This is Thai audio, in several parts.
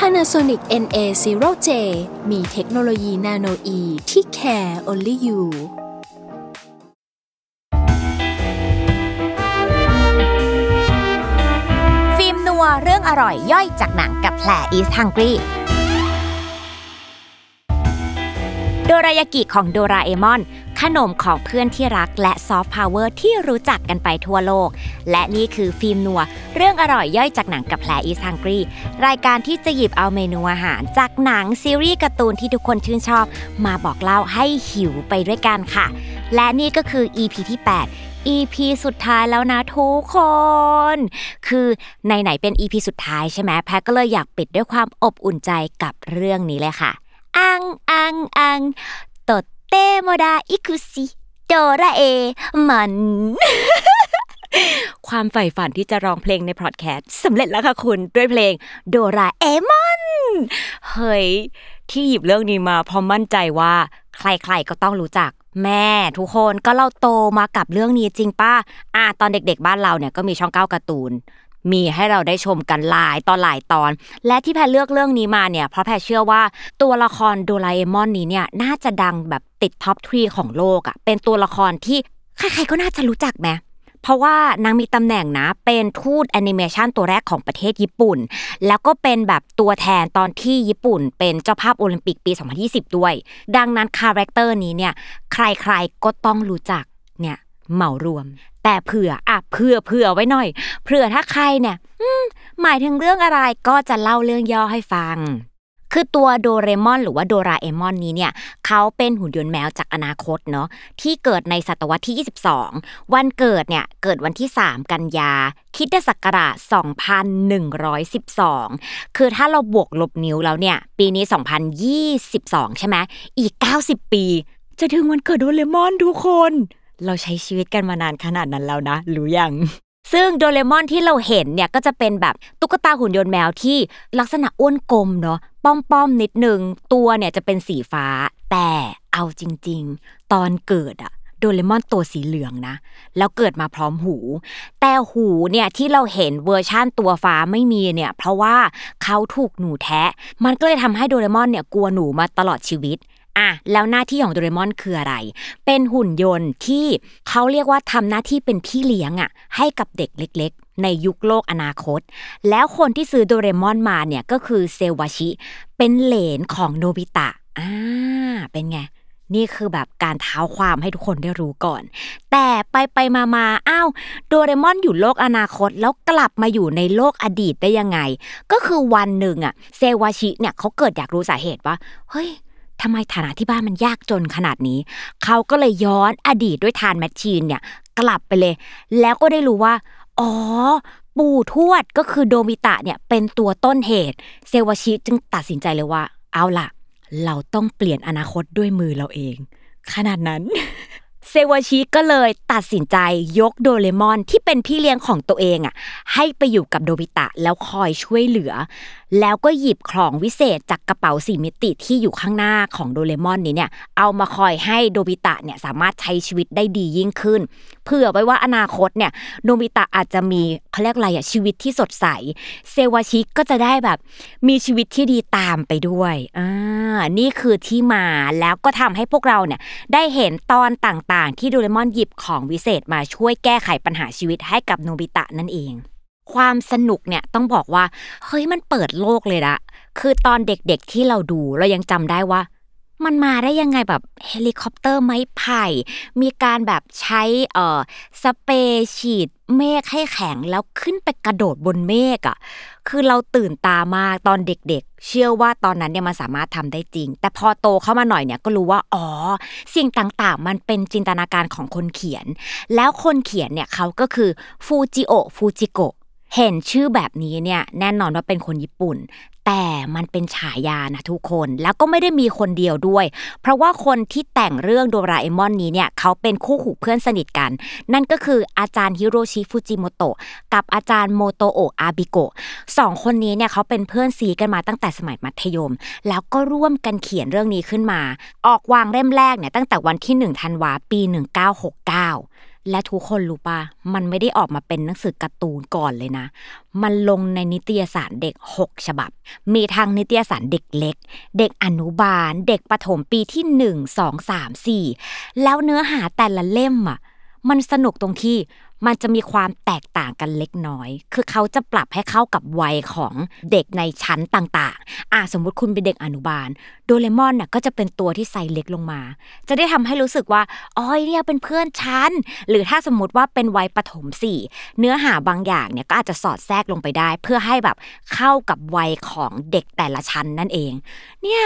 Panasonic NA0J มีเทคโนโลยีนาโนอีที่ care only you ฟิล์มนัวเรื่องอร่อยย่อยจากหนังกับแผล East Hungry โดรายากิของโดราเอมอน ขนมของเพื่อนที่รักและซอฟต์พาวเวอร์ที่รู้จักกันไปทั่วโลก และนี่คือฟิล์มนัว เรื่องอร่อยย่อยจากหนังกับแผล East Hungry รายการที่จะหยิบเอาเมนูอาหาร จากหนังซีรีส์การ์ตูนที่ทุกคนชื่นชอบ มาบอกเล่าให้หิวไปด้วยกันค่ะ และนี่ก็คือ EP ที่ 8 EP สุดท้ายแล้วนะทุกคน คือในไหนเป็น EP สุดท้ายใช่ไหมแพทก็เลยอยากปิดด้วยความอบอุ่นใจกับเรื่องนี้เลยค่ะ อัง อัง อัง เตโมดาอิคุซิโดราเอ มัน ความใฝ่ฝันที่จะร้องเพลงในพอดแคสต์สำเร็จแล้วค่ะคุณด้วยเพลงโดราเอมอนเฮ้ยที่หยิบเรื่องนี้มาเพราะมั่นใจว่า ใครๆก็ต้องรู้จักแม่ทุกคนก็เราโตมากับเรื่องนี้จริงป้าอะตอนเด็กๆบ้านเราเนี่ยก็มีช่องเก้าการ์ตูน มีให้เราได้ชมกันหลายตอนหลายตอน และที่แพรเลือกเรื่องนี้มาเนี่ยเพราะแพรเชื่อว่าตัวละครโดราเอมอนนี้เนี่ยน่าจะดังแบบติด top three ของโลกอะเป็นตัวละครที่ใครๆก็น่าจะรู้จักไหมเพราะว่านางมีตำแหน่งนะเป็นทูตแอนิเมชันตัวแรกของประเทศญี่ปุ่น แล้วก็เป็นแบบตัวแทนตอนที่ญี่ปุ่น เป็นเจ้าภาพโอลิมปิกปี 2020 ด้วย ดังนั้น character นี้เนี่ยใครๆก็ต้องรู้จักเนี่ย เหมารวม แต่เผื่ออะเผื่อเผื่อไว้หน่อยเผื่อถ้าใครเนี่ยหมายถึงเรื่องอะไรก็จะเล่าเรื่องย่อให้ฟัง คือตัวโดเรมอนหรือว่าโดราเอมอนนี้เนี่ยเขาเป็นหุ่นยนต์แมวจากอนาคตเนาะที่เกิดในศตวรรษที่ 22 วันเกิดเนี่ยเกิดวันที่ 3 กันยาคิดศักราช 2112 คือถ้าเราบวกลบนิ้วแล้วเนี่ย ปีนี้ 2022 ใช่ไหมอีก 90 ปี จะถึงวันเกิดโดเรมอนทุกคน เราใช้ชีวิตกันมานานขนาดนั้นแล้วนะรู้ยังซึ่งโดเรมอนที่เราเห็นเนี่ยก็จะเป็นแบบตุ๊กตาหุ่นยนต์แมวที่ลักษณะอ้วนกลมเนาะป้อมๆนิดนึง ตัวเนี่ยจะเป็นสีฟ้า แต่เอาจริง ๆ ตอนเกิดอะโดเรมอนตัวสีเหลืองนะ แล้วเกิดมาพร้อมหู แต่หูเนี่ยที่เราเห็นเวอร์ชั่นตัวฟ้าไม่มีเนี่ย เพราะว่าเขาถูกหนูแทะ มันก็เลยทำให้โดเรมอนเนี่ยกลัวหนูมาตลอดชีวิต อะแล้วหน้าที่ของโดเรมอนคืออะไร เป็นหุ่นยนต์ที่เขาเรียกว่าทำหน้าที่เป็นพี่เลี้ยงอะให้กับเด็กเล็กๆ ในยุคโลกอนาคต แล้วคนที่ซื้อโดเรมอนมาเนี่ยก็คือเซวาชิ เป็นเหลนของโนบิตะอ่าเป็นไงนี่คือแบบการเท้าความให้ทุกคนได้รู้ก่อน แต่ไปไปมามาอ้าวโดเรมอนอยู่โลกอนาคต แล้วกลับมาอยู่ในโลกอดีตได้ยังไง ก็คือวันหนึ่งอะเซวาชิเนี่ยเขาเกิดอยากรู้สาเหตุว่า เฮ้ย ทำไมฐานะที่บ้านมันยากจนขนาดนี้ เขาก็เลยย้อนอดีตด้วยทานแมชชีนเนี่ยกลับไปเลย แล้วก็ได้รู้ว่า อ๋อ ปู่ทวดก็คือโดมิตะเนี่ยเป็นตัวต้นเหตุ เซวาชิจึงตัดสินใจเลยว่า เอาล่ะ เราต้องเปลี่ยนอนาคตด้วยมือเราเอง ขนาดนั้น เซวาชิก็เลยตัดสินใจยกโดเรมอนที่เป็นพี่เลี้ยงของตัวเองอะให้ไปอยู่กับโดบิตะแล้วคอยช่วยเหลือ แล้วก็หยิบของวิเศษจากกระเป๋าสี่มิติที่อยู่ข้างหน้าของโดเรมอนนี้เนี่ยเอามาคอยให้โดบิตะเนี่ยสามารถใช้ชีวิตได้ดียิ่งขึ้น เผื่อไว้ว่าอนาคตเนี่ยโดบิตะอาจจะมีเขาเรียกอะไรอะชีวิตที่สดใส เซวาชิก็จะได้แบบมีชีวิตที่ดีตามไปด้วยอ่านี่คือที่มาแล้วก็ทำให้พวกเราเนี่ยได้เห็นตอนต่างๆ ที่โดเรมอนหยิบของวิเศษมาช่วยแก้ไขปัญหาชีวิตให้กับโนบิตะนั่นเอง ความสนุกเนี่ยต้องบอกว่า เฮ้ยมันเปิดโลกเลยละคือตอนเด็กๆที่เราดูเรายังจำได้ว่า มันมาได้ยังไงแบบเฮลิคอปเตอร์ไม้ไผ่ มีการแบบใช้เอ่อสเปรย์ฉีดเมฆให้แข็งแล้วขึ้นไปกระโดดบนเมฆอะ คือเราตื่นตามากตอนเด็กๆ เชื่อว่าตอนนั้นเนี่ยมันสามารถทำได้จริง แต่พอโตเข้ามาหน่อยเนี่ยก็รู้ว่า อ๋อ สิ่งต่างๆ มันเป็นจินตนาการของคนเขียน แล้วคนเขียนเนี่ยเขาก็คือฟูจิโอฟูจิโกะ เห็นชื่อแบบนี้เนี่ยแน่นอนว่าเป็นคนญี่ปุ่น แต่มันเป็นฉายานะทุกคนแล้วก็ไม่ได้มีคนเดียวด้วย เพราะว่าคนที่แต่งเรื่องโดราเอมอนนี้เนี่ยเขาเป็นคู่หูเพื่อนสนิทกัน นั่นก็คืออาจารย์ฮิโรชิฟุจิโมโตะกับอาจารย์โมโตโอะอาบิโกะสองคนนี้เนี่ยเขาเป็นเพื่อนซี้กันมาตั้งแต่สมัยมัธยม แล้วก็ร่วมกันเขียนเรื่องนี้ขึ้นมา ออกวางเล่มแรกเนี่ยตั้งแต่วันที่1ธันวาปี 1969 และทุกคนรู้ป่ะมันไม่ได้ออกมาเป็นหนังสือการ์ตูนก่อนเลยนะ มันลงในนิตยสารเด็ก 6 ฉบับ มีทางนิตยสารเด็กเล็ก เด็กอนุบาล เด็กประถมปีที่ 1 2 3 4 แล้วเนื้อหาแต่ละเล่มอะ มันสนุกตรงที่ มันจะมีความแตกต่างกันเล็กน้อย คือเขาจะปรับให้เข้ากับวัยของเด็กในชั้นต่างๆ อะสมมุติคุณเป็นเด็กอนุบาล โดเรมอนน่ะก็จะเป็นตัวที่ไซส์เล็กลงมา จะได้ทำให้รู้สึกว่าอ๋อเนี่ยเป็นเพื่อนฉันหรือถ้าสมมติว่าเป็นวัยประถมสี่เนื้อหาบางอย่างเนี่ยก็อาจจะสอดแทรกลงไปได้ เพื่อให้แบบเข้ากับวัยของเด็กแต่ละชั้นนั่นเอง เนี่ย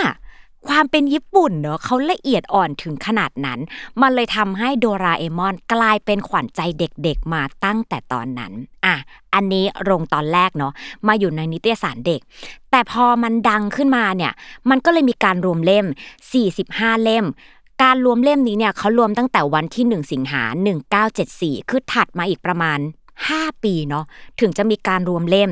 ความเป็นญี่ปุ่นเนอะเขาละเอียดอ่อนถึงขนาดนั้น มันเลยทำให้โดราเอมอนกลายเป็นขวัญใจเด็กๆมาตั้งแต่ตอนนั้นอะอันนี้ลงตอนแรกเนาะมาอยู่ในนิตยสารเด็ก แต่พอมันดังขึ้นมาเนี่ย มันก็เลยมีการรวมเล่ม 45 เล่มการรวมเล่มนี้เนี่ยเขารวมตั้งแต่วันที่ 1 สิงหา 1974 คือถัดมาอีกประมาณ 5 ปีเนาะถึงจะมีการรวมเล่ม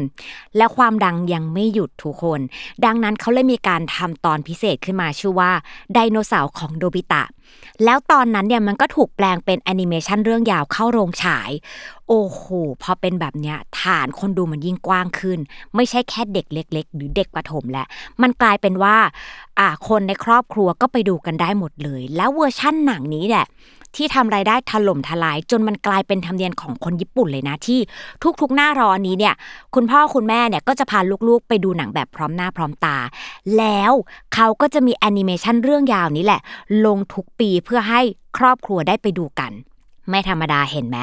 และความดังยังไม่หยุดทุกคน ดังนั้นเขาเลยมีการทำตอนพิเศษขึ้นมาชื่อว่าไดโนเสาร์ของโดบิตะ แล้วตอนนั้นเนี่ยมันก็ถูกแปลงเป็นแอนิเมชันเรื่องยาวเข้าโรงฉาย โอ้โห พอเป็นแบบเนี้ยฐานคนดูมันยิ่งกว้างขึ้น ไม่ใช่แค่เด็กเล็ก ๆ หรือเด็กประถมแล้วมันกลายเป็นว่าอ่าคนในครอบครัวก็ไปดูกันได้หมดเลย แล้วเวอร์ชั่นหนังนี้แหละ ที่ทำรายได้ถล่มทลาย จนมันกลายเป็นธรรมเนียมของคนญี่ปุ่นเลยนะที่ทุกๆ หน้าร้อนนี้เนี่ยคุณพ่อคุณแม่เนี่ยก็จะพาลูกๆ ไปดูหนังแบบพร้อมหน้าพร้อมตา แล้วเขาก็จะมีแอนิเมชันเรื่องยาวนี้แหละ ลงทุกปีเพื่อให้ครอบครัวได้ไปดูกัน ไม่ธรรมดาเห็นไหม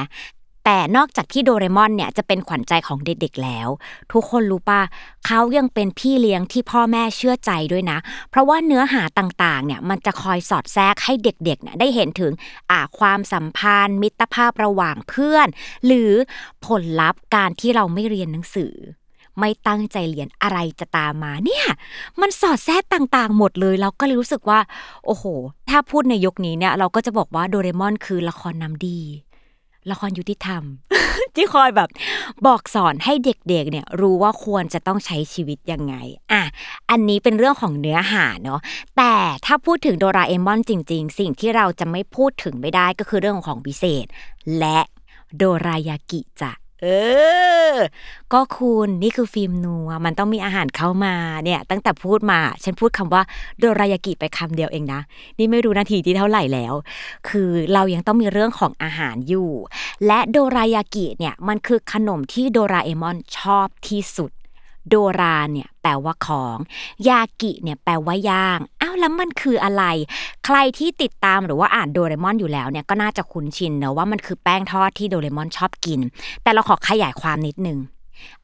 แต่นอกจากที่โดเรมอนเนี่ยจะเป็นขวัญใจของเด็กๆแล้ว ทุกคนรู้ป่ะเขายังเป็นพี่เลี้ยงที่พ่อแม่เชื่อใจด้วยนะ เพราะว่าเนื้อหาต่างๆเนี่ยมันจะคอยสอดแทรกให้เด็กๆเนี่ยได้เห็นถึงอ่าความสัมพันธ์ มิตรภาพระหว่างเพื่อน หรือผลลัพธ์การที่เราไม่เรียนหนังสือ ไม่ตั้งใจเรียนอะไรจะตามมาเนี่ยมันสอดแทรกต่างๆ หมดเลยเราก็เลยรู้สึกว่า โอ้โห ถ้าพูดในยุคนี้เนี่ยเราก็จะบอกว่าโดเรมอนคือละครนำดี ละครยุติธรรม ที่คอยแบบบอกสอนให้เด็กๆเนี่ยรู้ว่าควรจะต้องใช้ชีวิตยังไงอะอันนี้เป็นเรื่องของเนื้อหาเนาะแต่ถ้าพูดถึงโดราเอมอนจริง ๆ สิ่งที่เราจะไม่พูดถึงไม่ได้ก็คือเรื่องของพิเศษ และโดรายากิจ้ะ เออ ก็คุณนี่คือฟิล์มนัว มันต้องมีอาหารเข้ามาเนี่ย ตั้งแต่พูดมา ฉันพูดคำว่าโดรายากิไปคำเดียวเองนะ นี่ไม่รู้นาทีที่เท่าไหร่แล้ว คือเรายังต้องมีเรื่องของอาหารอยู่ และโดรายากิเนี่ย มันคือขนมที่โดราเอมอนชอบที่สุด โดราเนี่ยแปลว่าของ ยากิเนี่ยแปลว่าย่าง อ้าวแล้วมันคืออะไร ใครที่ติดตามหรือว่าอ่านโดเรมอนอยู่แล้วเนี่ยก็น่าจะคุ้นชินเนอะว่ามันคือแป้งทอดที่โดเรมอนชอบกิน แต่เราขอขยายความนิดนึง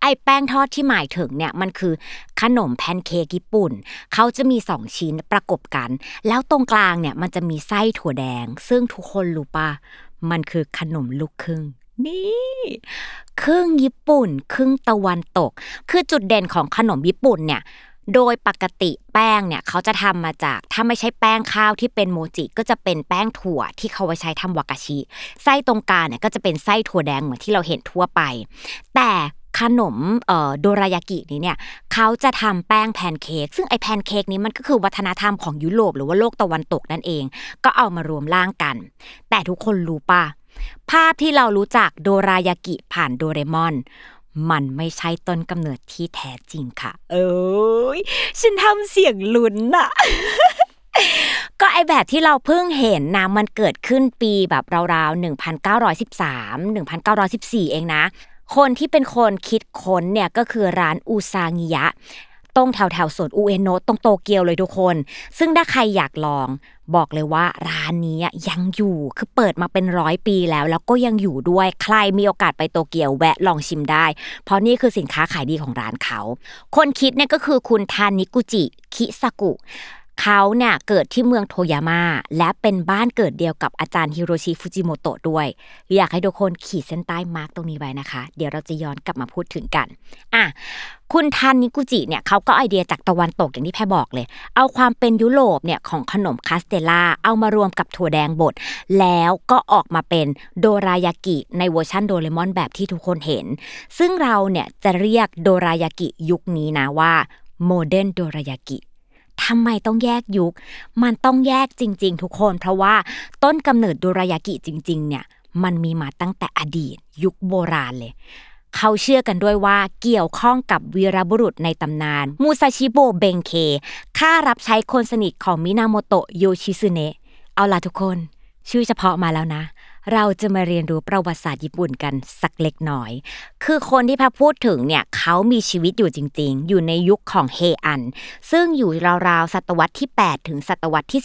ไอ้แป้งทอดที่หมายถึงเนี่ยมันคือขนมแพนเค้กญี่ปุ่น เขาจะมีสองชิ้นประกบกัน แล้วตรงกลางเนี่ยมันจะมีไส้ถั่วแดง ซึ่งทุกคนรู้ป่ะมันคือขนมลูกครึ่ง นี่ ครึ่งญี่ปุ่น ครึ่งตะวันตก คือจุดเด่นของขนมญี่ปุ่นเนี่ยโดยปกติแป้งเนี่ยเขาจะทำมาจากถ้าไม่ใช่แป้งข้าวที่เป็นโมจิก็จะเป็นแป้งถั่วที่เขาไว้ใช้ทำวากาชิ ไส้ตรงกลางเนี่ยก็จะเป็นไส้ถั่วแดงเหมือนที่เราเห็นทั่วไป แต่ขนมโดรายากินี้เนี่ยเขาจะทำแป้งแพนเค้กซึ่งไอแพนเค้กนี้มันก็คือวัฒนธรรมของยุโรปหรือว่าโลกตะวันตกนั่นเอง ก็เอามารวมร่างกัน แต่ทุกคนรู้ปะ ภาพที่เรารู้จักโดรายากิผ่านโดเรมอน มันไม่ใช่ต้นกำเนิดที่แท้จริงค่ะ เอ้ยฉันทำเสียงลุ้นอะก็ไอแบบที่เราเพิ่งเห็นนะมันเกิดขึ้นปีแบบราวๆ 1913 1914 เองนะ คนที่เป็นคนคิดค้นเนี่ยก็คือร้านอูซางิยะ ตรงแถวแถวสวนอุเอโนะตรงโตเกียวเลยทุกคน ซึ่งถ้าใครอยากลอง บอกเลยว่าร้านนี้ยังอยู่คือเปิดมาเป็นร้อยปีแล้ว แล้วก็ยังอยู่ด้วยใครมีโอกาสไปโตเกียวแวะลองชิมได้ เพราะนี่คือสินค้าขายดีของร้านเขา คนคิดเนี่ยก็คือคุณทานิกุจิคิซากุ เขาเนี่ยเกิดที่เมืองโทยาม่าและเป็นบ้านเกิดเดียวกับอาจารย์ฮิโรชิฟุจิโมโตะด้วย อยากให้ทุกคนขีดเส้นใต้ mark ตรงนี้ไว้นะคะ เดี๋ยวเราจะย้อนกลับมาพูดถึงกันอะคุณทานิกุจิเนี่ยเขาก็ไอเดียจากตะวันตกอย่างที่แพรบอกเลย เอาความเป็นยุโรปเนี่ยของขนมคาสเตล่าเอามารวมกับถั่วแดงบดแล้วก็ออกมาเป็นโดรายากิในเวอร์ชันโดเรมอนแบบที่ทุกคนเห็น ซึ่งเราเนี่ยจะเรียกโดรายากิยุคนี้นะว่า modern โดรายากิ ทำไมต้องแยกยุค มันต้องแยกจริง ๆ ทุกคน เพราะว่าต้นกำเนิดโดรายากิจริง ๆ เนี่ยมันมีมาตั้งแต่อดีต ยุคโบราณเลย เขาเชื่อกันด้วยว่าเกี่ยวข้องกับวีรบุรุษในตำนาน มูซาชิโบเบงเคข้ารับใช้คนสนิทของมินาโมโตะโยชิซึเนะเอาล่ะทุกคน ชื่อเฉพาะมาแล้วนะ เราจะมาเรียนรู้ประวัติศาสตร์ญี่ปุ่นกันสักเล็กน้อย คือคนที่พะพูดถึงเนี่ยเขามีชีวิตอยู่จริง ๆ อยู่ในยุคของเฮอัน ซึ่งอยู่ราวๆศตวรรษที่ 8 ถึงศตวรรษที่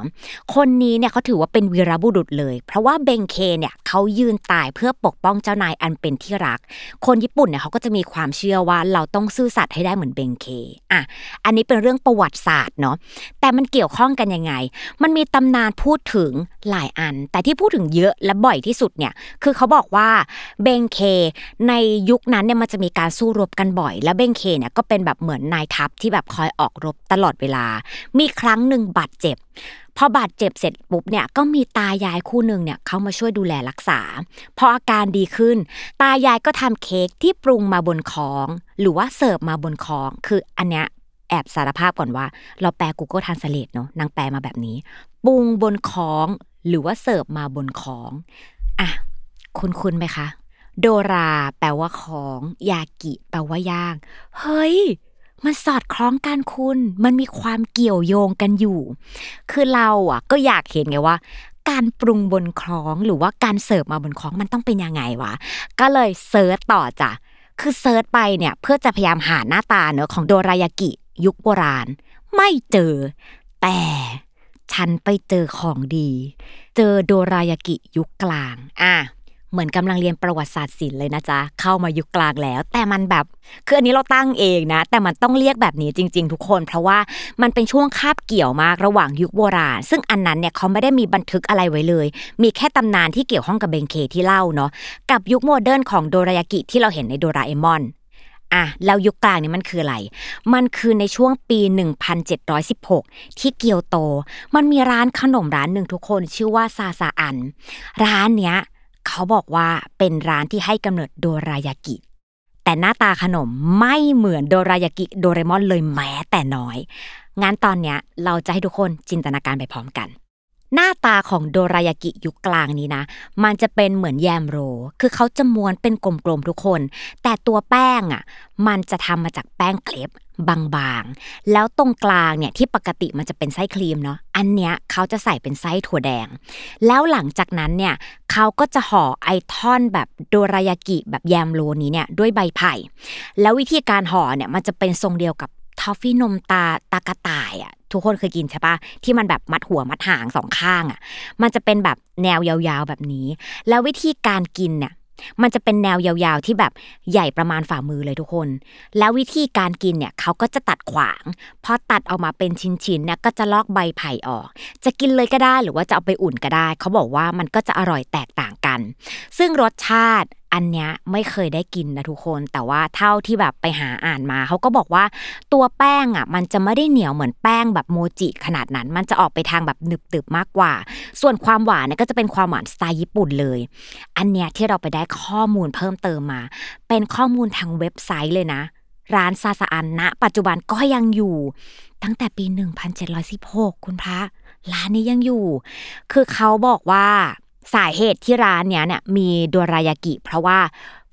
12 คนนี้เนี่ยเขาถือว่าเป็นวีรบุรุษเลย เพราะว่าเบงเคเนี่ยเขายืนตายเพื่อปกป้องเจ้านายอันเป็นที่รัก คนญี่ปุ่นเนี่ยเขาก็จะมีความเชื่อว่าเราต้องซื่อสัตย์ให้ได้เหมือนเบงเคอะอันนี้เป็นเรื่องประวัติศาสตร์เนาะแต่มันเกี่ยวข้องกันยังไง มันมีตำนานพูดถึงหลายอัน แต่ที่พูดถึงเยอะและบ่อยที่สุดเนี่ยคือเขาบอกว่าเบงเคในยุคนั้นเนี่ยมันจะมีการสู้รบกันบ่อย และเบงเคเนี่ยก็เป็นแบบเหมือนนายทัพที่แบบคอยออกรบตลอดเวลา มีครั้งหนึ่งบาดเจ็บพอบาดเจ็บเสร็จปุ๊บเนี่ยก็มีตายายคู่หนึ่งเนี่ยเขามาช่วยดูแลรักษา พออาการดีขึ้น ตายายก็ทำเค้กที่ปรุงมาบนของ หรือว่าเสิร์ฟมาบนของ คืออันเนี้ยแอบสารภาพก่อนว่า เราแปล Google Translate เนาะนางแปลมาแบบนี้ปรุงบนของ หรือว่าเสิร์ฟมาบนของอะคุณคุณไหมคะ โดราแปลว่าของ ยากิ แปลว่าย่าง เฮ้ย มันสอดคล้องกันคุณ มันมีความเกี่ยวโยงกันอยู่ คือเราอะ ก็อยากเห็นไงว่าการปรุงบนฆ้องหรือว่าการเสิร์ฟมาบนฆ้องมันต้องเป็นยังไงวะ ก็เลย search ต่อจ้ะ คือ search ไปเนี่ยเพื่อจะพยายามหาหน้าตาเนอะของโดรายากิ ยุคโบราณ ไม่เจอ แต่ ฉันไปเจอของดี เจอโดรายากิยุคกลาง อะเหมือนกำลังเรียนประวัติศาสตร์ศิลป์เลยนะจ๊ะ เข้ามายุคกลางแล้ว แต่มันแบบคืออันนี้เราตั้งเองนะ แต่มันต้องเรียกแบบนี้จริง ๆ ทุกคน เพราะว่ามันเป็นช่วงคาบเกี่ยวมากระหว่างยุคโบราณ ซึ่งอันนั้นเนี่ยเขาไม่ได้มีบันทึกอะไรไว้เลย มีแค่ตำนานที่เกี่ยวข้องกับเบงเคที่เล่าเนาะกับยุค modern ของโดรายากิที่เราเห็นในโดราเอมอน อะแล้วยุคกลางเนี่ยมันคืออะไร มันคือในช่วงปี 1716 ที่เกียวโต มันมีร้านขนมร้านหนึ่งทุกคนชื่อว่าซาซาอัน ร้านเนี้ยเขาบอกว่าเป็นร้านที่ให้กำเนิดโดรายากิ แต่หน้าตาขนมไม่เหมือนโดรายากิโดเรมอนเลยแม้แต่น้อย งั้นตอนเนี้ยเราจะให้ทุกคนจินตนาการไปพร้อมกัน หน้าตาของโดรายากิยุคกลางนี้นะ มันจะเป็นเหมือนแยมโร คือเขาจะม้วนเป็นกลมๆทุกคน แต่ตัวแป้งอะ มันจะทำมาจากแป้งเคลปบางๆ แล้วตรงกลางเนี่ยที่ปกติมันจะเป็นไส้ครีมเนาะ อันเนี้ยเขาจะใส่เป็นไส้ถั่วแดง แล้วหลังจากนั้นเนี่ยเขาก็จะห่อไอท่อนแบบโดรายากิแบบแยมโรนี้เนี่ยด้วยใบไผ่ แล้ววิธีการห่อเนี่ยมันจะเป็นทรงเดียวกับทอฟฟี่นมตาตากระต่ายอะ ทุกคนเคยกินใช่ปะที่มันแบบมัดหัวมัดหางสองข้างอะ มันจะเป็นแบบแนวยาวๆแบบนี้ แล้ววิธีการกินเนี่ยมันจะเป็นแนวยาวๆที่แบบใหญ่ประมาณฝ่ามือเลยทุกคน แล้ววิธีการกินเนี่ยเขาก็จะตัดขวาง พอตัดออกมาเป็นชิ้นๆเนี่ยก็จะลอกใบไผ่ออก จะกินเลยก็ได้หรือว่าจะเอาไปอุ่นก็ได้ เขาบอกว่ามันก็จะอร่อยแตกต่างกัน ซึ่งรสชาติ อันเนี้ยไม่เคยได้กินนะทุกคน แต่ว่าเท่าที่แบบไปหาอ่านมาเขาก็บอกว่าตัวแป้งอะมันจะไม่ได้เหนียวเหมือนแป้งแบบโมจิขนาดนั้น มันจะออกไปทางแบบหนึบๆมากกว่า ส่วนความหวานเนี่ยก็จะเป็นความหวานสไตล์ญี่ปุ่นเลย อันเนี้ยที่เราไปได้ข้อมูลเพิ่มเติมมา เป็นข้อมูลทางเว็บไซต์เลยนะ ร้านซาซาอันณปัจจุบันก็ยังอยู่ ตั้งแต่ปี 1716 คุณพระร้านนี้ยังอยู่ คือเขาบอกว่า สาเหตุที่ร้านเนี้ยเนี่ยมีโดรายากิ เพราะว่า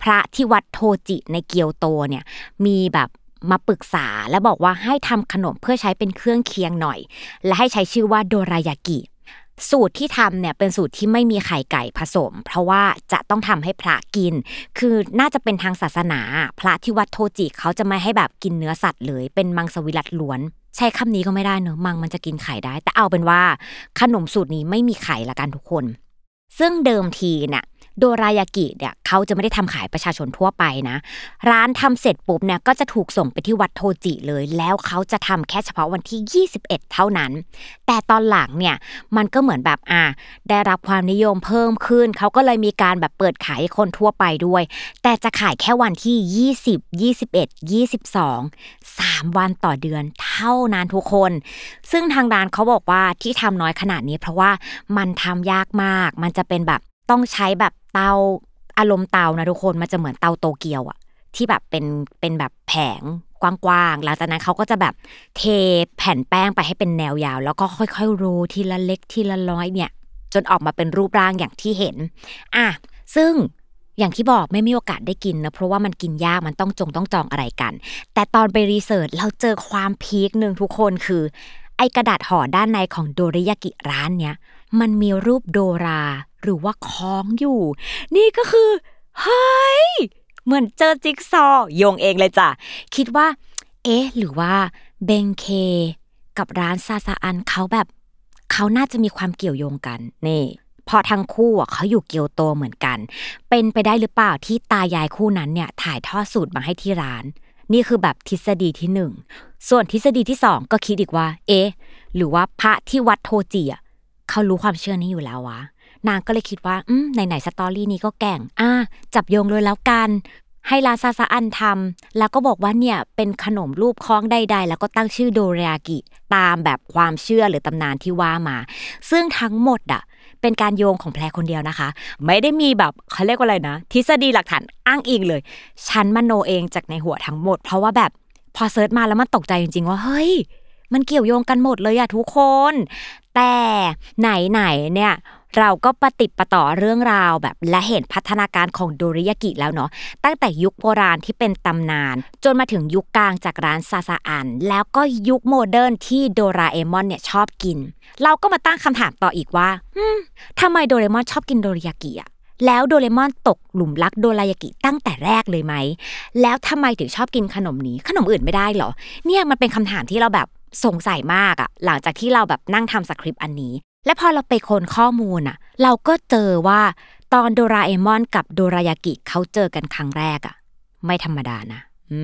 พระที่วัดโทจิในเกียวโตเนี่ยมีแบบมาปรึกษาและบอกว่าให้ทำขนมเพื่อใช้เป็นเครื่องเคียงหน่อย และให้ใช้ชื่อว่าโดรายากิ สูตรที่ทำเนี่ยเป็นสูตรที่ไม่มีไข่ไก่ผสม เพราะว่าจะต้องทำให้พระกิน คือน่าจะเป็นทางศาสนา พระที่วัดโทจิเขาจะไม่ให้แบบกินเนื้อสัตว์เลยเป็นมังสวิรัตล้วน ใช้คำนี้ก็ไม่ได้เนอะมังมันจะกินไข่ได้ แต่เอาเป็นว่าขนมสูตรนี้ไม่มีไข่ละกันทุกคน ซึ่งเดิมทีเนี่ย โดรายากิเนี่ยเขาจะไม่ได้ทำขายประชาชนทั่วไปนะ ร้านทำเสร็จปุ๊บเนี่ยก็จะถูกส่งไปที่วัดโทจิเลย แล้วเขาจะทำแค่เฉพาะวันที่ 21 เท่านั้น แต่ตอนหลังเนี่ยมันก็เหมือนแบบอ่าได้รับความนิยมเพิ่มขึ้น เขาก็เลยมีการแบบเปิดขายคนทั่วไปด้วย แต่จะขายแค่วันที่ 20 21 22 3 วันต่อเดือนเท่านั้นทุกคน ซึ่งทางร้านเขาบอกว่าที่ทำน้อยขนาดนี้ เพราะว่ามันทำยากมาก มันจะเป็นแบบ ต้องใช้แบบเตาอารมณ์เตานะทุกคนมันจะเหมือนเตาโตเกียวอะที่แบบเป็นเป็นแบบแผงกว้างๆ หลังจากนั้นเขาก็จะแบบเทแผ่นแป้งไปให้เป็นแนวยาว แล้วก็ค่อยๆโรยทีละเล็กทีละน้อยเนี่ย จนออกมาเป็นรูปร่างอย่างที่เห็น อะ ซึ่งอย่างที่บอกไม่มีโอกาสได้กินนะ เพราะว่ามันกินยากมันต้องจงต้องจองอะไรกัน แต่ตอนไปรีเสิร์ชเราเจอความพีคหนึ่งทุกคนคือ ไอกระดาษห่อด้านในของโดริยากิร้านเนี้ยมันมีรูปโดรา หรือว่าคล้องอยู่ นี่ก็คือ เฮ้ย เหมือนเจอจิ๊กซอโยงเองเลยจ้ะ คิดว่า เอ๊ะ หรือว่าเบงเค กับร้านซาซาอันเขาแบบเขาน่าจะมีความเกี่ยวโยงกัน นี่พอทั้งคู่เขาอยู่เกียวโตเหมือนกัน เป็นไปได้หรือเปล่าที่ตายายคู่นั้นเนี่ยถ่ายทอดสูตรมาให้ที่ร้าน นี่คือแบบทฤษฎีที่หนึ่งส่วนทฤษฎีที่สองก็คิดอีกว่า เอ๊ะ หรือว่าพระที่วัดโทจิอะเขารู้ความเชื่อนี้อยู่แล้ววะ นางก็เลยคิดว่าอืมไหนๆสตอรี่นี้ก็แก่งอ่าจับโยงเลยแล้วกันให้ลาซาซาอันทแล้วก็บอกว่าเนี่ยเป็นขนมรูปฆ้องใดๆ แล้วก็ตั้งชื่อโดรายากิ ตามแบบความเชื่อหรือตำนานที่ว่ามา ซึ่งทั้งหมดอะเป็นการโยงของแพรคนเดียวนะคะ ไม่ได้มีแบบเขาเรียกว่าอะไรนะ ทฤษฎีหลักฐานอ้างอิงเลย ฉันมโนเองจากในหัวทั้งหมด เพราะว่าแบบพอ search มาแล้วมันตกใจจริงๆว่าเฮ้ย มันเกี่ยวโยงกันหมดเลยอะทุกคน แต่ไหนๆเนี่ย เราก็ปะติดปะต่อเรื่องราวแบบและเห็นพัฒนาการของโดรายากิแล้วเนาะตั้งแต่ยุคโบราณที่เป็นตำนาน จนมาถึงยุคกลางจากร้านซาซาอัน แล้วก็ยุค modern ที่โดราเอมอนเนี่ยชอบกิน เราก็มาตั้งคำถามต่ออีกว่าทำไมโดเรมอนชอบกินโดรายากิอะแล้วโดเรมอนตกหลุมรักโดรายากิตั้งแต่แรกเลยไหม แล้วทำไมถึงชอบกินขนมนี้ ขนมอื่นไม่ได้เหรอ เนี่ยมันเป็นคำถามที่เราแบบสงสัยมากอะหลังจากที่เราแบบนั่งทำสคริปต์อันนี้ และพอเราไปค้นข้อมูลอะเราก็เจอว่าตอนโดราเอมอนกับโดรายากิเขาเจอกันครั้งแรกอะไม่ธรรมดานะอื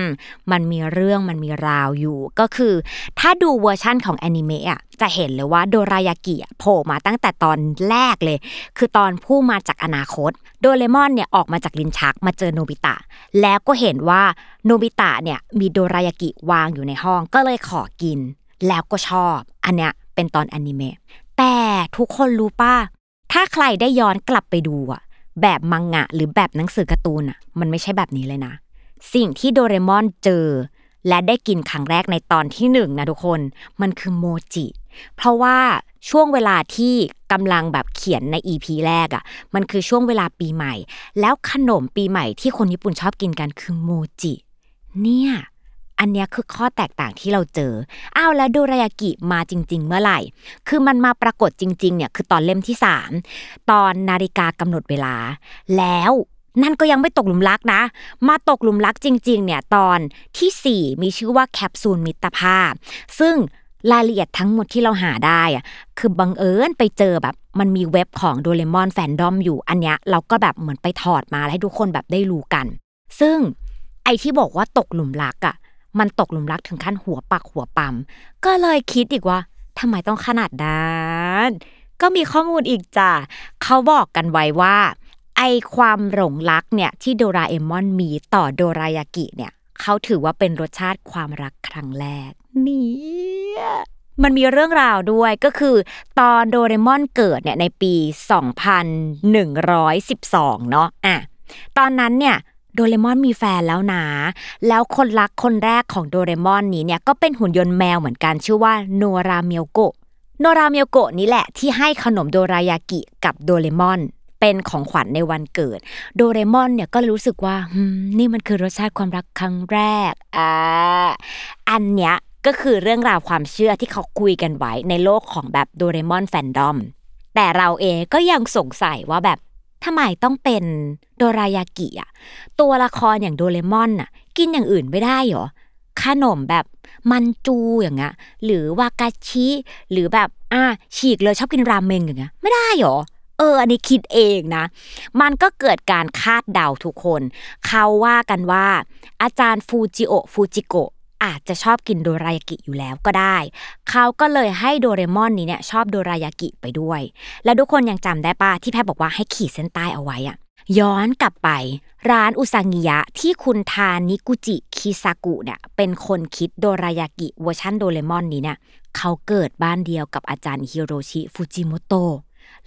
มมันมีเรื่องมันมีราวอยู่ ก็คือ ถ้าดูเวอร์ชั่นของแอนิเมะอะจะเห็นเลยว่าโดรายากิอะโผล่มาตั้งแต่ตอนแรกเลย คือตอนผู้มาจากอนาคต โดเรมอนเนี่ยออกมาจากลิ้นชักมาเจอโนบิตะ แล้วก็เห็นว่าโนบิตะเนี่ยมีโดรายากิวางอยู่ในห้องก็เลยขอกิน แล้วก็ชอบ อันเนี้ย เป็นตอนอนิเมะแต่ทุกคนรู้ป่ะถ้าใครได้ย้อนกลับไปดูอะแบบมังงะหรือแบบหนังสือการ์ตูนอะมันไม่ใช่แบบนี้เลยนะ สิ่งที่โดเรมอนเจอ และได้กินครั้งแรกในตอนที่หนึ่งนะทุกคนมันคือโมจิ เพราะว่าช่วงเวลาที่กำลังแบบเขียนใน EP แรกอะ มันคือช่วงเวลาปีใหม่ แล้วขนมปีใหม่ที่คนญี่ปุ่นชอบกินกันคือโมจิ เนี่ย อันเนี้ยคือข้อแตกต่างที่เราเจอ อ้าวแล้วโดรายากิมาจริง ๆ เมื่อไหร่ คือมันมาปรากฏจริงๆเนี่ยคือตอนเล่มที่ 3 ตอนนาฬิกากำหนดเวลา แล้วนั่นก็ยังไม่ตกหลุมรักนะ มาตกหลุมรักจริง ๆ เนี่ยตอนทีสี่ 4 มีชื่อว่าแคปซูลมิตรภาพ ซึ่งรายละเอียดทั้งหมดที่เราหาได้อะคือบังเอิญไปเจอแบบมันมีเว็บของโดเรมอนแฟนดอมอยู่อันเนี้ยเราก็แบบเหมือนไปถอดมาให้ทุกคนแบบได้รู้กัน ซึ่งไอที่บอกว่าตกหลุมรักอะ มันตกหลุมรักถึงขั้นหัวปักหัวปั๊มก็เลยคิดอีกว่าทำไมต้องขนาดนั้น ก็มีข้อมูลอีกจ้ะเขาบอกกันไว้ว่าไอความหลงรักเนี่ยที่โดราเอมอนมีต่อโดรายากิเนี่ยเขาถือว่าเป็นรสชาติความรักครั้งแรกนี่มันมีเรื่องราวด้วยก็คือตอนโดเรมอนเกิดเนี่ยในปี 2112 เนาะอะตอนนั้นเนี่ย โดเรมอนมีแฟนแล้วนะ แล้วคนรักคนแรกของโดเรมอนนี้เนี่ยก็เป็นหุ่นยนต์แมวเหมือนกันชื่อว่าโนราเมียวโกะ โนราเมียวโกะนี่แหละที่ให้ขนมโดรายากิกับโดเรมอนเป็นของขวัญในวันเกิด โดเรมอนเนี่ยก็รู้สึกว่า นี่มันคือรสชาติความรักครั้งแรกอ่าอันเนี้ยก็คือเรื่องราวความเชื่อที่เขาคุยกันไว้ในโลกของแบบโดเรมอนแฟนดอม แต่เราเองก็ยังสงสัยว่าแบบ ทำไมต้องเป็นโดรายากิอะตัวละครอย่างโดเรมอนน่ะกินอย่างอื่นไม่ได้หรอขนมแบบมันจูอย่างเงี้ยหรือวากาชิหรือแบบอ่าฉีกเลยชอบกินรามเมงอย่างเงี้ยไม่ได้หรอเออ อันนี้คิดเองนะ มันก็เกิดการคาดเดาทุกคน เขาว่ากันว่า อาจารย์ฟูจิโอฟูจิโกะ อาจจะชอบกินโดรายากิอยู่แล้วก็ได้ เขาก็เลยให้โดเรมอนนี้เนี่ยชอบโดรายากิไปด้วย แล้วทุกคนยังจำได้ปะที่แพทบอกว่าให้ขีดเส้นใต้เอาไว้อะย้อนกลับไป ร้านอุซางิยะที่คุณทานิกุจิคิซากุเนี่ยเป็นคนคิดโดรายากิเวอร์ชันโดเรมอนนี้เนี่ยเขาเกิดบ้านเดียวกับอาจารย์ฮิโรชิฟูจิโมโตะ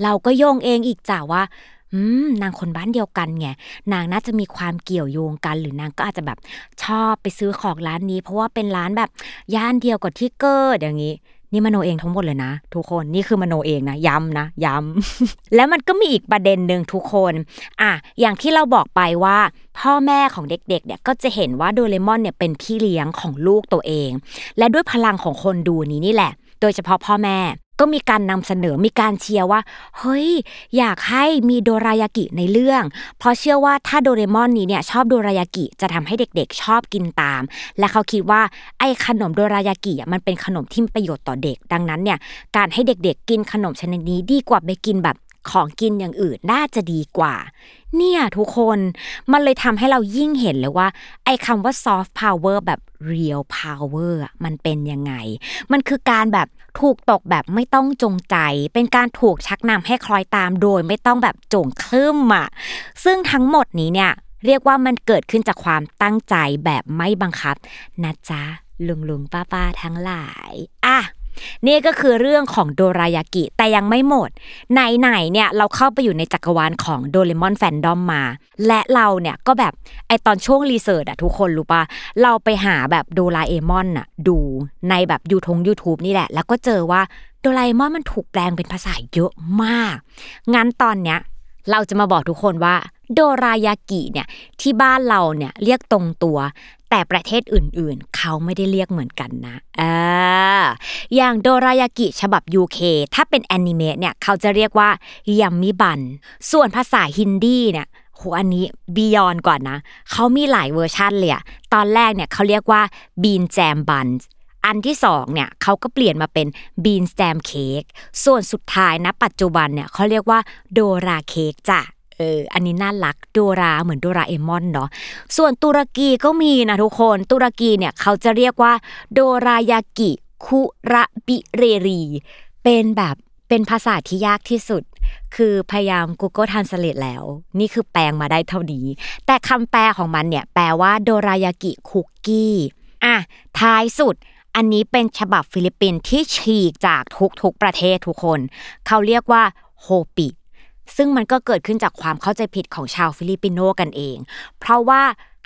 เราก็โยงเองอีกจ้าว่า อืมนางคนบ้านเดียวกันไงนางน่าจะมีความเกี่ยวโยงกัน หรือนางก็อาจจะแบบชอบไปซื้อของร้านนี้ เพราะว่าเป็นร้านแบบย่านเดียวกับที่เกิดอย่างนี้ นี่มโนเองทั้งหมดเลยนะ ทุกคนนี่คือมโนเองนะย้ำนะย้ำแล้วมันก็มีอีกประเด็นหนึ่งทุกคน อะอย่างที่เราบอกไปว่า พ่อแม่ของเด็กๆเนี่ยก็จะเห็นว่าโดเรมอนเนี่ยเป็นพี่เลี้ยงของลูกตัวเอง และด้วยพลังของคนดูนี้นี่แหละ โดยเฉพาะพ่อแม่ ก็มีการนำเสนอมีการเชียร์ว่า เฮ้ย อยากให้มีโดรายากิในเรื่อง เพราะเชื่อว่าถ้าโดเรมอนนี้เนี่ยชอบโดรายากิจะทำให้เด็กๆ ชอบกินตาม และเขาคิดว่าไอ้ขนมโดรายากิอะมันเป็นขนมที่มีประโยชน์ต่อเด็ก ดังนั้นเนี่ยการให้เด็กๆ กินขนมชนิดนี้ดีกว่าไปกินแบบของกินอย่างอื่นน่าจะดีกว่า เนี่ยทุกคนมันเลยทำให้เรายิ่งเห็นเลยว่า ไอ้คำว่า soft power แบบ real power อะมันเป็นยังไง มันคือการแบบ ถูกตกแบบไม่ต้องจงใจ เป็นการถูกชักนำให้คล้อยตามโดยไม่ต้องแบบจงคลื่มอะซึ่งทั้งหมดนี้เนี่ยเรียกว่ามันเกิดขึ้นจากความตั้งใจแบบไม่บังคับนะจ๊ะลุงลุงป้าป้าทั้งหลายอะ นี่ก็คือเรื่องของโดรายากิแต่ยังไม่หมด ไหนๆเนี่ยเราเข้าไปอยู่ในจักรวาลของโดเรมอนแฟนดอมมา และเราเนี่ยก็แบบไอตอนช่วงรีเสิร์ชอะทุกคนรู้ปะเราไปหาแบบโดราเอมอนอะดูในแบบยูทง YouTube นี่แหละ แล้วก็เจอว่าโดราเอมอนมันถูกแปลงเป็นภาษาเยอะมาก งั้นตอนเนี้ยเราจะมาบอกทุกคนว่า โดรายากิเนี่ยที่บ้านเราเนี่ยเรียกตรงตัว แต่ประเทศอื่นๆ เขาไม่ได้เรียกเหมือนกันนะอ่าอย่างโดรายากิฉบับ UK ถ้าเป็นแอนิเมะเนี่ยเขาจะเรียกว่ายัมมิบัน ส่วนภาษาฮินดีเนี่ยโหอันนี้บียอนกว่านนะ เขามีหลายเวอร์ชันเลยอะตอนแรกเนี่ยเขาเรียกว่าบีนแจมบันอันที่สองเนี่ยเขาก็เปลี่ยนมาเป็นบีนแตมเค้กส่วนสุดท้ายนะปัจจุบันเนี่ยเขาเรียกว่าโดราเค้กจ้ะ เอออันนี้น่ารักโดราเหมือนโดราเอมอนเนาะส่วนตุรกีก็มีนะทุกคน ตุรกีเนี่ยเขาจะเรียกว่าโดรายากิคุระบิเรรี เป็นแบบเป็นภาษาที่ยากที่สุด คือพยายาม Google Translate แล้ว นี่คือแปลงมาได้เท่านี้ แต่คำแปลของมันเนี่ย แปลว่าโดรายากิคุกกี้อะท้ายสุด อันนี้เป็นฉบับฟิลิปปินส์ที่ฉีกจากทุกๆประเทศทุกคน เขาเรียกว่าโฮปิ ซึ่งมันก็เกิดขึ้นจากความเข้าใจผิดของชาวฟิลิปปินโนกันเอง เพราะว่า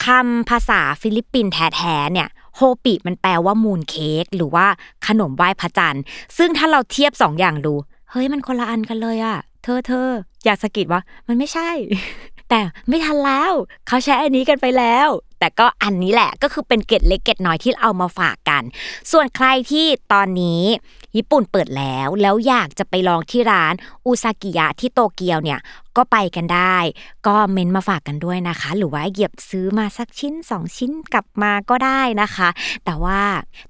คำภาษาฟิลิปปินส์แท้ๆเนี่ยโฮปิมันแปลว่า mooncake หรือว่าขนมไหว้พระจันทร์ ซึ่งถ้าเราเทียบสองอย่างดู เฮ้ยมันคนละอันกันเลยอะเธอเธออยากสะกิดว่ามันไม่ใช่ แต่ไม่ทันแล้ว เขาใช้อันนี้กันไปแล้ว แต่ก็อันนี้แหละก็คือเป็นเกร็ดเล็กเกร็ดน้อยที่เอามาฝากกัน ส่วนใครที่ตอนนี้ญี่ปุ่นเปิดแล้วแล้วอยากจะไปลองที่ร้านอุซากิยะที่โตเกียวเนี่ยก็ไปกันได้ ก็เม้นมาฝากกันด้วยนะคะ หรือว่าเหยียบซื้อมาสักชิ้น 2 ชิ้นกลับมาก็ได้นะคะ แต่ว่า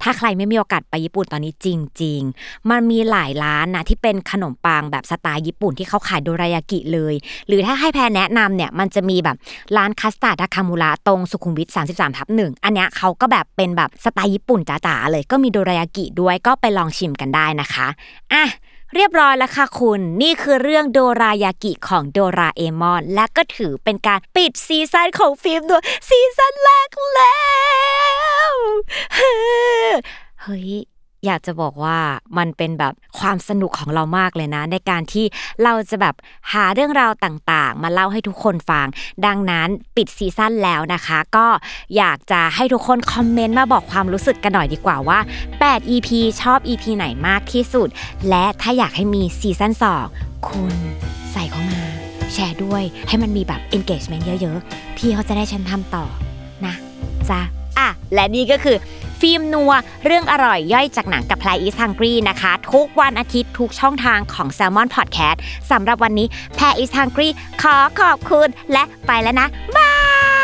ถ้าใครไม่มีโอกาสไปญี่ปุ่นตอนนี้จริง ๆ มันมีหลายร้านนะที่เป็นขนมปังแบบสไตล์ญี่ปุ่นที่เขาขายโดรายากิเลย หรือถ้าให้แพรแนะนำเนี่ยมันจะมีแบบร้าน Custard Nakamura ตรงสุขุมวิท33ทับหนึ่งอันเนี้ยเขาก็แบบเป็นแบบสไตล์ญี่ปุ่นจ๋าๆเลยก็มีโดรายากิด้วยก็ไปลองชิมกันได้นะคะอะเรียบร้อยแล้วค่ะคุณ นี่คือเรื่องโดรายากิของโดราเอมอน และก็ถือเป็นการปิดซีซั่นของฟิล์มด้วยซีซั่นแรกแล้ว เฮ้ย อยากจะบอกว่ามันเป็นแบบความสนุกของเรามากเลยนะ ในการที่เราจะแบบหาเรื่องราวต่างๆ มาเล่าให้ทุกคนฟัง ดังนั้นปิดซีซั่นแล้วนะคะ ก็อยากจะให้ทุกคนคอมเมนต์มาบอกความรู้สึกกันหน่อยดีกว่าว่า 8 EP ชอบ EP ไหนมากที่สุด และถ้าอยากให้มีซีซั่น2คุณใส่เข้ามา แชร์ด้วยให้มันมีแบบ engagement เยอะๆ พี่เขาจะได้ฉันทำต่อนะจ้ะ อะและนี่ก็คือฟิล์มนัวเรื่องอร่อยย่อยจากหนังกับแพลอีสฮังกรีนะคะ ทุกวันอาทิตย์ทุกช่องทางของ Salmon Podcast สำหรับวันนี้แพลอีสฮังกรีขอขอบคุณและไปแล้วนะบาย